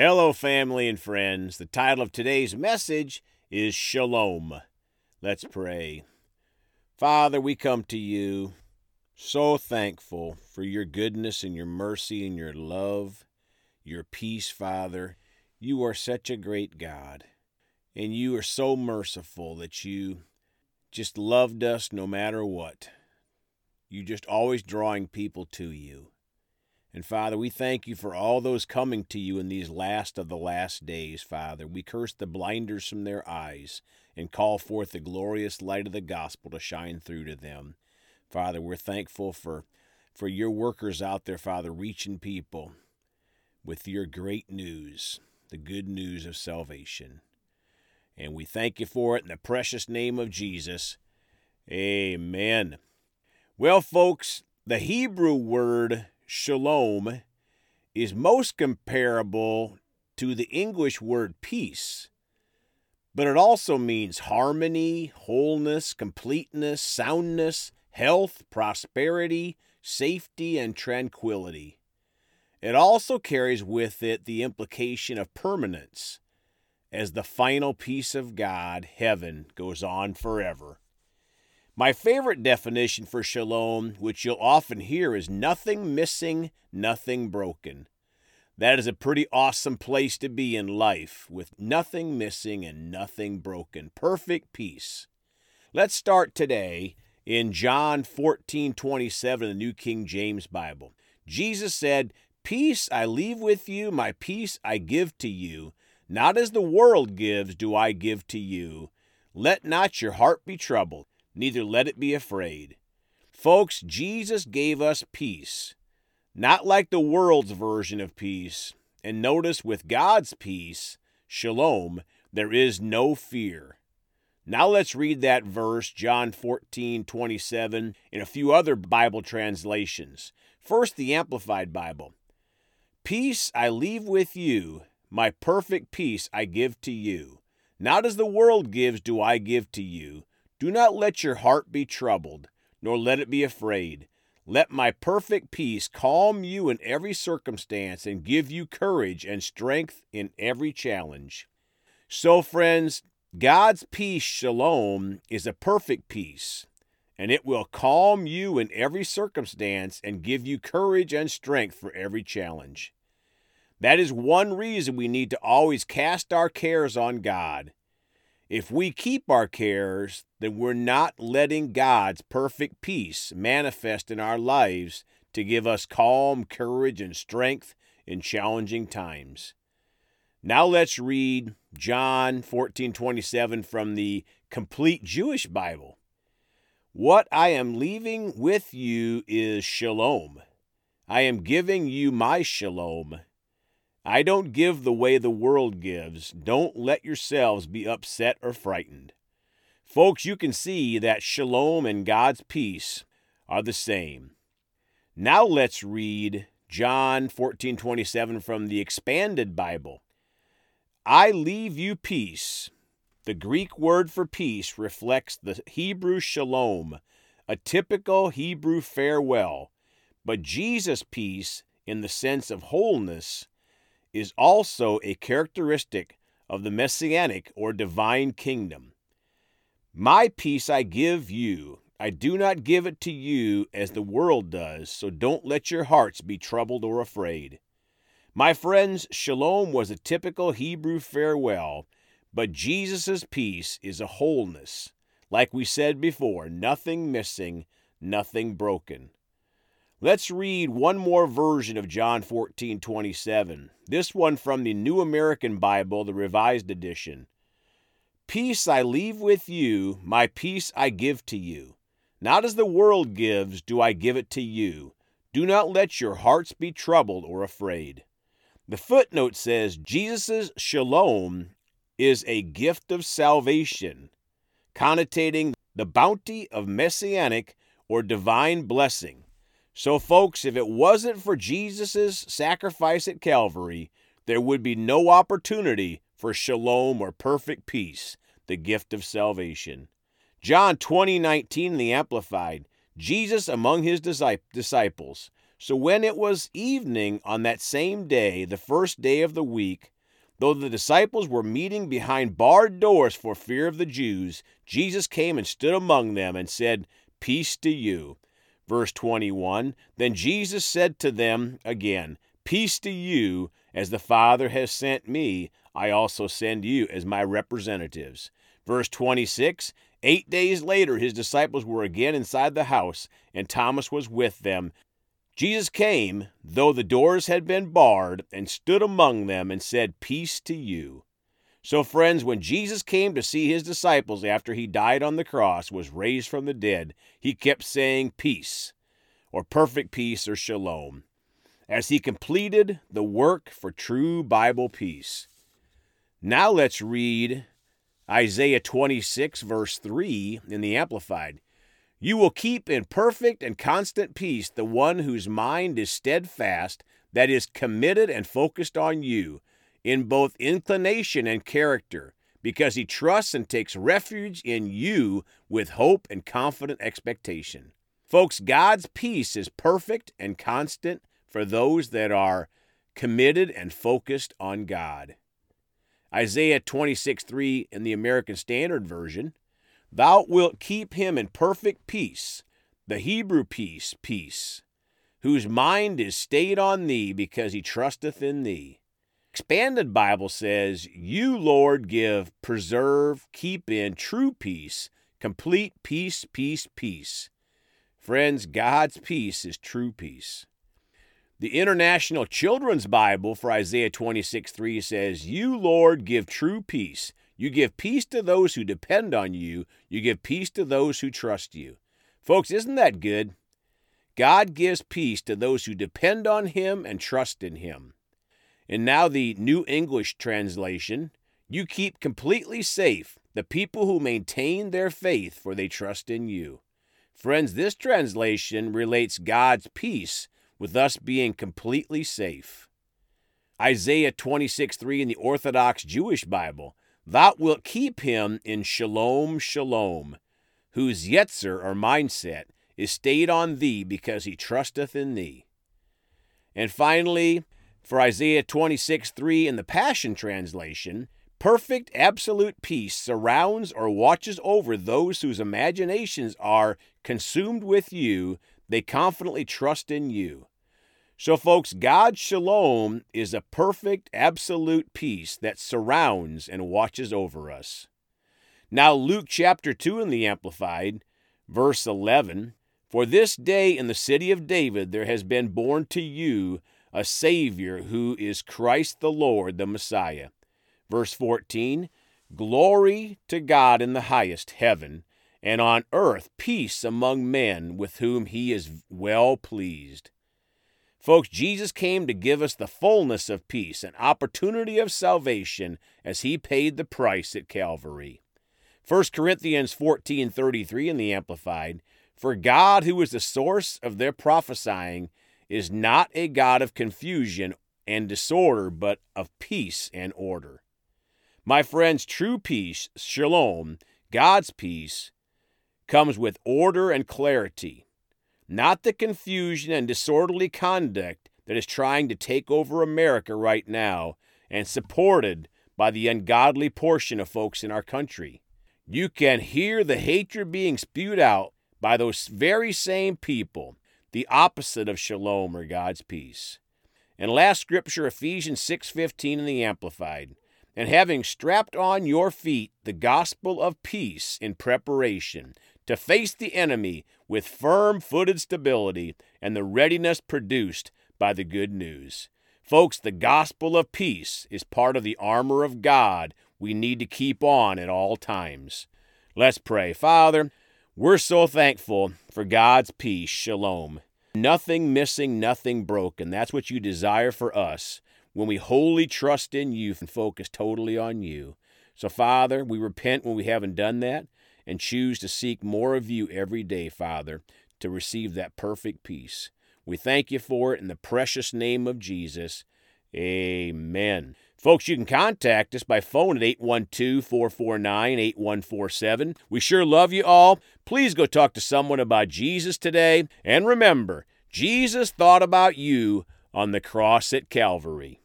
Hello, family and friends. The title of today's message is Shalom. Let's pray. Father, we come to you so thankful for your goodness and your mercy and your love, your peace, Father. You are such a great God, and you are so merciful that you just loved us no matter what. You just always drawing people to you. And Father, we thank you for all those coming to you in these last of the last days, Father. We curse the blinders from their eyes and call forth the glorious light of the gospel to shine through to them. Father, we're thankful for, for your workers out there, Father, reaching people with your great news, the good news of salvation. And we thank you for it in the precious name of Jesus. Amen. Well, folks, the Hebrew word shalom is most comparable to the English word peace, but it also means harmony, wholeness, completeness, soundness, health, prosperity, safety, and tranquility. It also carries with it the implication of permanence, as the final peace of God, heaven, goes on forever. My favorite definition for shalom, which you'll often hear, is nothing missing, nothing broken. That is a pretty awesome place to be in life, with nothing missing and nothing broken. Perfect peace. Let's start today in John 14 27, the New King James Bible. Jesus said, Peace I leave with you, my peace I give to you. Not as the world gives, do I give to you. Let not your heart be troubled neither let it be afraid. Folks, Jesus gave us peace, not like the world's version of peace. And notice with God's peace, shalom, there is no fear. Now let's read that verse, John 14, 27, in a few other Bible translations. First, the Amplified Bible. Peace I leave with you, my perfect peace I give to you. Not as the world gives, do I give to you. Do not let your heart be troubled, nor let it be afraid. Let my perfect peace calm you in every circumstance and give you courage and strength in every challenge. So, friends, God's peace, shalom, is a perfect peace, and it will calm you in every circumstance and give you courage and strength for every challenge. That is one reason we need to always cast our cares on God. If we keep our cares, then we're not letting God's perfect peace manifest in our lives to give us calm, courage, and strength in challenging times. Now let's read John 14:27 from the Complete Jewish Bible. What I am leaving with you is shalom. I am giving you my shalom. I don't give the way the world gives. Don't let yourselves be upset or frightened. Folks, you can see that shalom and God's peace are the same. Now let's read John 14:27 from the expanded Bible. I leave you peace. The Greek word for peace reflects the Hebrew shalom, a typical Hebrew farewell, but Jesus' peace in the sense of wholeness is also a characteristic of the messianic or divine kingdom. My peace I give you. I do not give it to you as the world does, so don't let your hearts be troubled or afraid. My friends, shalom was a typical Hebrew farewell, but Jesus' peace is a wholeness. Like we said before, nothing missing, nothing broken. Let's read one more version of John 14 27. This one from the New American Bible, the Revised Edition. Peace I leave with you, my peace I give to you. Not as the world gives, do I give it to you. Do not let your hearts be troubled or afraid. The footnote says Jesus' shalom is a gift of salvation, connotating the bounty of messianic or divine blessing. So, folks, if it wasn't for Jesus' sacrifice at Calvary, there would be no opportunity for shalom or perfect peace, the gift of salvation. John 20, 19, the Amplified, Jesus among his disciples. So when it was evening on that same day, the first day of the week, though the disciples were meeting behind barred doors for fear of the Jews, Jesus came and stood among them and said, Peace to you. Verse 21 Then Jesus said to them again, Peace to you, as the Father has sent me, I also send you as my representatives. Verse 26 Eight days later, his disciples were again inside the house, and Thomas was with them. Jesus came, though the doors had been barred, and stood among them and said, Peace to you. So, friends, when Jesus came to see his disciples after he died on the cross, was raised from the dead, he kept saying, Peace, or perfect peace, or shalom, as he completed the work for true Bible peace. Now let's read Isaiah 26, verse 3 in the Amplified. You will keep in perfect and constant peace the one whose mind is steadfast, that is committed and focused on you, in both inclination and character, because he trusts and takes refuge in you with hope and confident expectation. Folks, God's peace is perfect and constant for those that are committed and focused on God. Isaiah 26 3 in the American Standard Version Thou wilt keep him in perfect peace, the Hebrew peace, peace, whose mind is stayed on thee because he trusteth in thee. Expanded Bible says, You, Lord, give, preserve, keep in true peace, complete peace, peace, peace. Friends, God's peace is true peace. The International Children's Bible for Isaiah 26 3 says, You, Lord, give true peace. You give peace to those who depend on you. You give peace to those who trust you. Folks, isn't that good? God gives peace to those who depend on Him and trust in Him. And now, the New English translation You keep completely safe the people who maintain their faith, for they trust in you. Friends, this translation relates God's peace with us being completely safe. Isaiah 26 3 in the Orthodox Jewish Bible Thou wilt keep him in shalom, shalom, whose yetzer or mindset is stayed on thee because he trusteth in thee. And finally, for Isaiah 26 3 in the Passion Translation, perfect absolute peace surrounds or watches over those whose imaginations are consumed with you, they confidently trust in you. So, folks, God's shalom is a perfect, absolute peace that surrounds and watches over us. Now, Luke chapter 2 in the Amplified, verse 11 For this day in the city of David there has been born to you a Savior who is Christ the Lord, the Messiah. Verse 14 Glory to God in the highest heaven, and on earth peace among men with whom he is well pleased. Folks, Jesus came to give us the fullness of peace and opportunity of salvation as he paid the price at Calvary. 1 Corinthians 14:33 in the amplified, for God who is the source of their prophesying is not a God of confusion and disorder, but of peace and order. My friends, true peace, shalom, God's peace, comes with order and clarity not the confusion and disorderly conduct that is trying to take over America right now and supported by the ungodly portion of folks in our country. You can hear the hatred being spewed out by those very same people, the opposite of shalom or God's peace. And last scripture Ephesians 6:15 in the amplified. And having strapped on your feet the gospel of peace in preparation to face the enemy with firm footed stability and the readiness produced by the good news. Folks, the gospel of peace is part of the armor of God we need to keep on at all times. Let's pray. Father, we're so thankful for God's peace. Shalom. Nothing missing, nothing broken. That's what you desire for us when we wholly trust in you and focus totally on you. So, Father, we repent when we haven't done that and choose to seek more of you every day, Father, to receive that perfect peace. We thank you for it in the precious name of Jesus. Amen. Folks, you can contact us by phone at 812 449 8147. We sure love you all. Please go talk to someone about Jesus today. And remember, Jesus thought about you on the cross at Calvary.